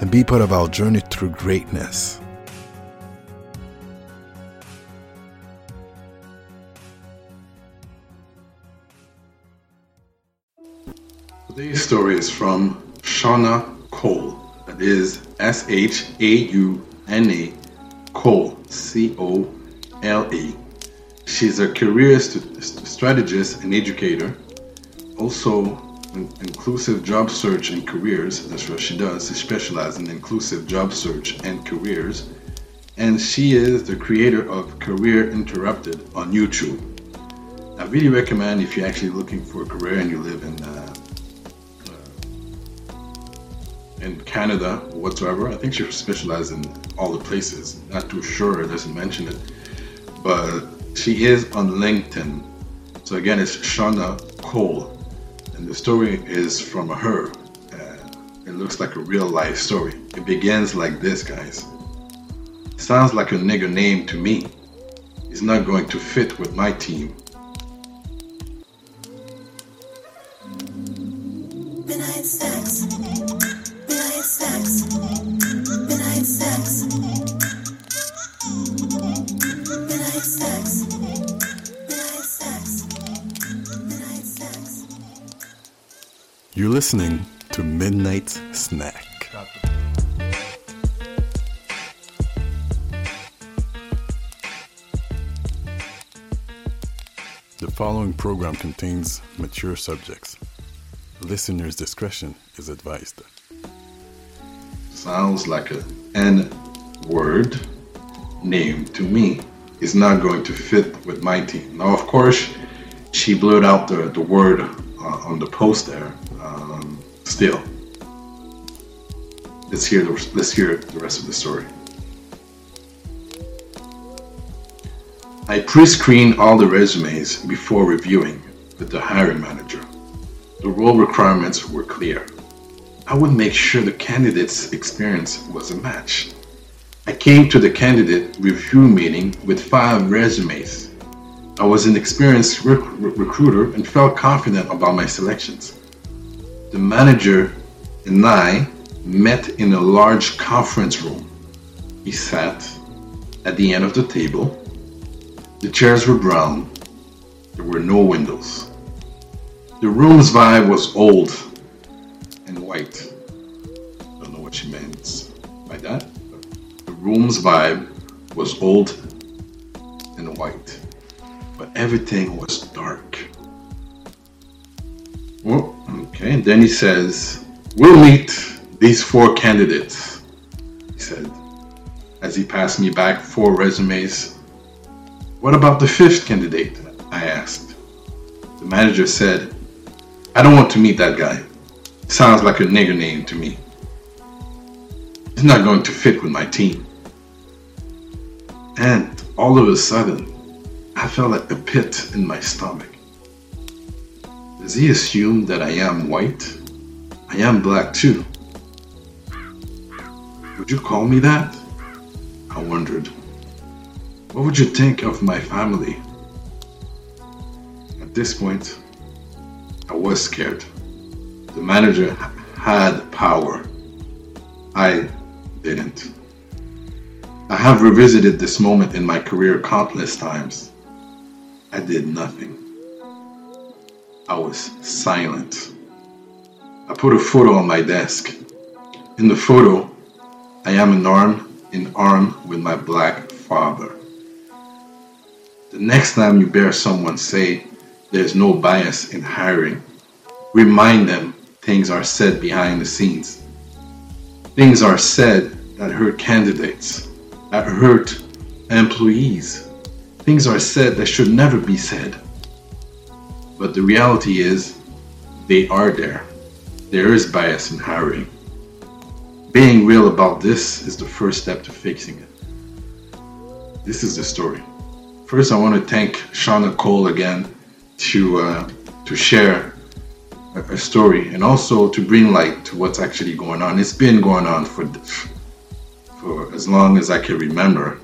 and be part of our journey through greatness. Today's story is from Shauna Cole. That is S H A U N A Cole, C O L E. She's a career st- strategist and educator, also inclusive job search and careers. That's what she does. She specializes in inclusive job search and careers. And she is the creator of Career Interrupted on YouTube. I really recommend if you're actually looking for a career and you live in uh, uh, in Canada whatsoever. I think she specializes in all the places. Not too sure, it doesn't mention it. But she is on LinkedIn. So again, it's Shauna Cole and the story is from her. Uh, it looks like a real life story. It begins like this, guys. Sounds like a nigger name to me. It's not going to fit with my team. Midnight. You're listening to Midnight Snack. The following program contains mature subjects. Listener's discretion is advised. Sounds like an word name to me. Is not going to fit with my team. Now, of course, she blurred out the, the word uh, on the post there um, still, let's hear the, let's hear the rest of the story. I pre-screen all the resumes before reviewing with the hiring manager. The role requirements were clear. I would make sure the candidate's experience was a match. I came to the candidate review meeting with five resumes. I was an experienced rec- recruiter and felt confident about my selections. The manager and I met in a large conference room. He sat at the end of the table. The chairs were brown. There were no windows. The room's vibe was old and white. I Don't know what she meant by that. The room's vibe was old and white, everything was dark. Well, Okay, and then he says, We'll meet these four candidates, he said, as he passed me back four resumes. What about the fifth candidate? I asked. The manager said, I don't want to meet that guy. Sounds like a nigger name to me. He's not going to fit with my team. And all of a sudden, I felt like a pit in my stomach. Does he assume that I am white? I am black too. Would you call me that? I wondered. What would you think of my family? At this point, I was scared. The manager had power. I didn't. I have revisited this moment in my career countless times. I did nothing. I was silent. I put a photo on my desk. In the photo, I am an arm in arm with my black father. The next time you bear someone say there's no bias in hiring, remind them things are said behind the scenes. Things are said that hurt candidates, that hurt employees. Things are said that should never be said. But the reality is, they are there. There is bias in hiring. being real about this is the first step to fixing it. This is the story. First, I want to thank Shauna Cole again to uh, to share a, a, story and also to bring light to what's actually going on. It's been going on for for as long as I can remember,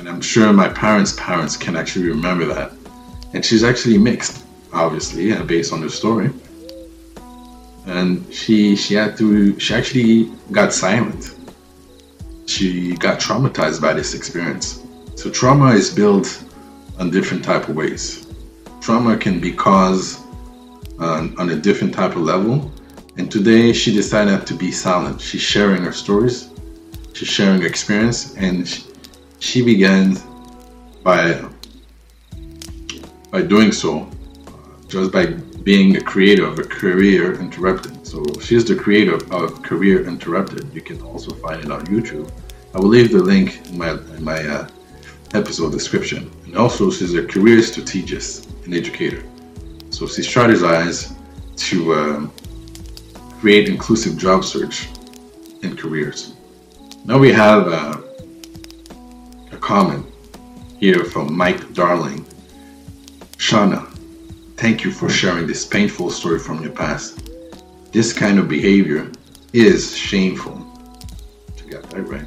and I'm sure my parents' parents can actually remember that. And she's actually mixed, obviously, uh, based on the story. And she she had to she actually got silent. She got traumatized by this experience. So trauma is built on different type of ways. Trauma can be caused on, on a different type of level. And today she decided to be silent. She's sharing her stories, she's sharing her experience, and she, she begins by by doing so, just by being a creator of a career interrupted. So she's the creator of Career Interrupted. You can also find it on YouTube. I will leave the link in my in my uh, episode description. And also, she's a career strategist and educator. So she strategizes to um, create inclusive job search and careers. Now we have uh, a comment here from Mike Darling. Shauna, thank you for sharing this painful story from your past. This kind of behavior is shameful. To get that right.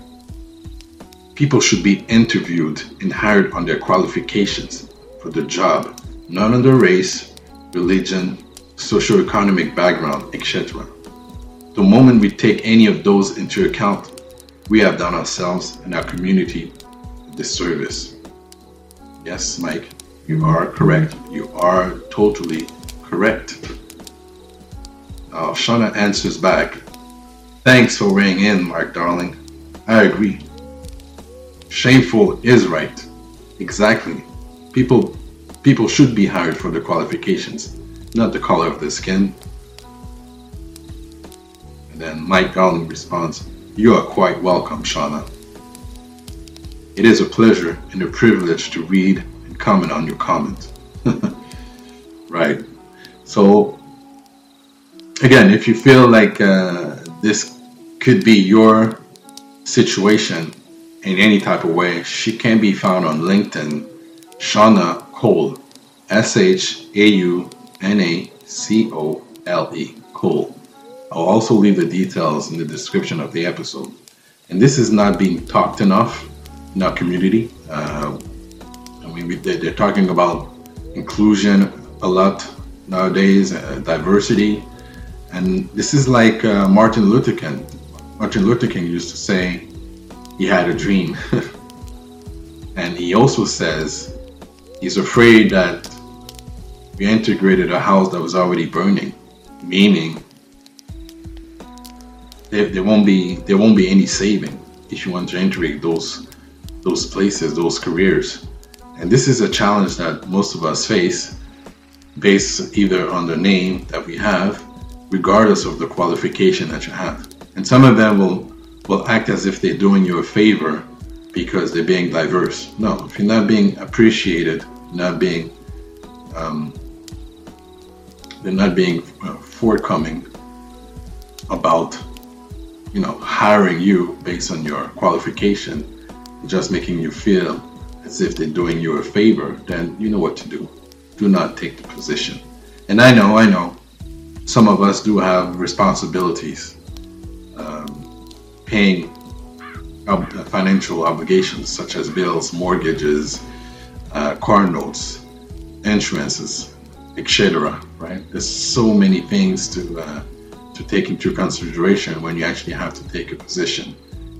People should be interviewed and hired on their qualifications for the job, not on their race, religion, socioeconomic background, etc. The moment we take any of those into account, we have done ourselves and our community a disservice. Yes, Mike, you are correct. You are totally correct. Uh, Shauna answers back. Thanks for weighing in, Mark darling. I agree. Shameful is right. Exactly. People people should be hired for their qualifications, not the color of their skin. And then Mike Garland responds, You are quite welcome, Shauna. It is a pleasure and a privilege to read and comment on your comments. right. So, again, if you feel like uh, this could be your situation, in any type of way, she can be found on LinkedIn. Shauna Cole, S H A U N A C O L E, Cole. I'll also leave the details in the description of the episode. And this is not being talked enough in our community. Uh, I mean, they're talking about inclusion a lot nowadays, uh, diversity. And this is like uh, Martin Luther King. Martin Luther King used to say, he had a dream. and he also says he's afraid that we integrated a house that was already burning, meaning there, there won't be there won't be any saving if you want to integrate those those places, those careers. And this is a challenge that most of us face based either on the name that we have, regardless of the qualification that you have. And some of them will will act as if they're doing you a favor because they're being diverse. No, if you're not being appreciated, not being, um, they're not being uh, forthcoming about, you know, hiring you based on your qualification, just making you feel as if they're doing you a favor, then you know what to do. Do not take the position. And I know, I know, some of us do have responsibilities paying financial obligations such as bills, mortgages, uh, car notes, insurances, etc. Right? There's so many things to uh, to take into consideration when you actually have to take a position,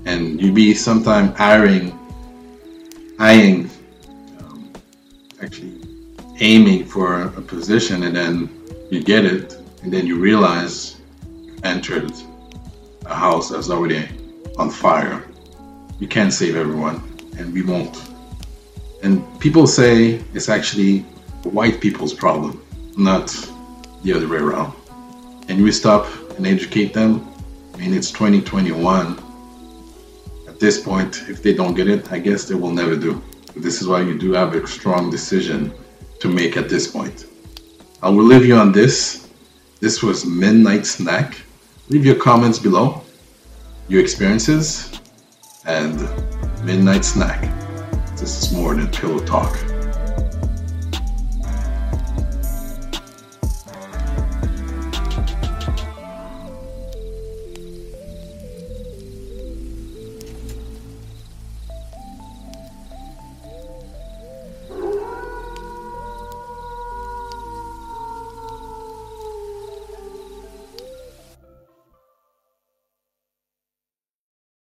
and you be sometimes eyeing, eyeing, um, actually aiming for a position, and then you get it, and then you realize you entered a house that's already on fire. You can't save everyone, and we won't. And people say it's actually white people's problem, not the other way around. And we stop and educate them. I mean, it's 2021. This point, if they don't get it, I guess they will never do. This is why you do have a strong decision to make at this point. I will leave you on this. This was Midnight Snack. Leave your comments below your experiences, and midnight snack. This is more than pillow talk.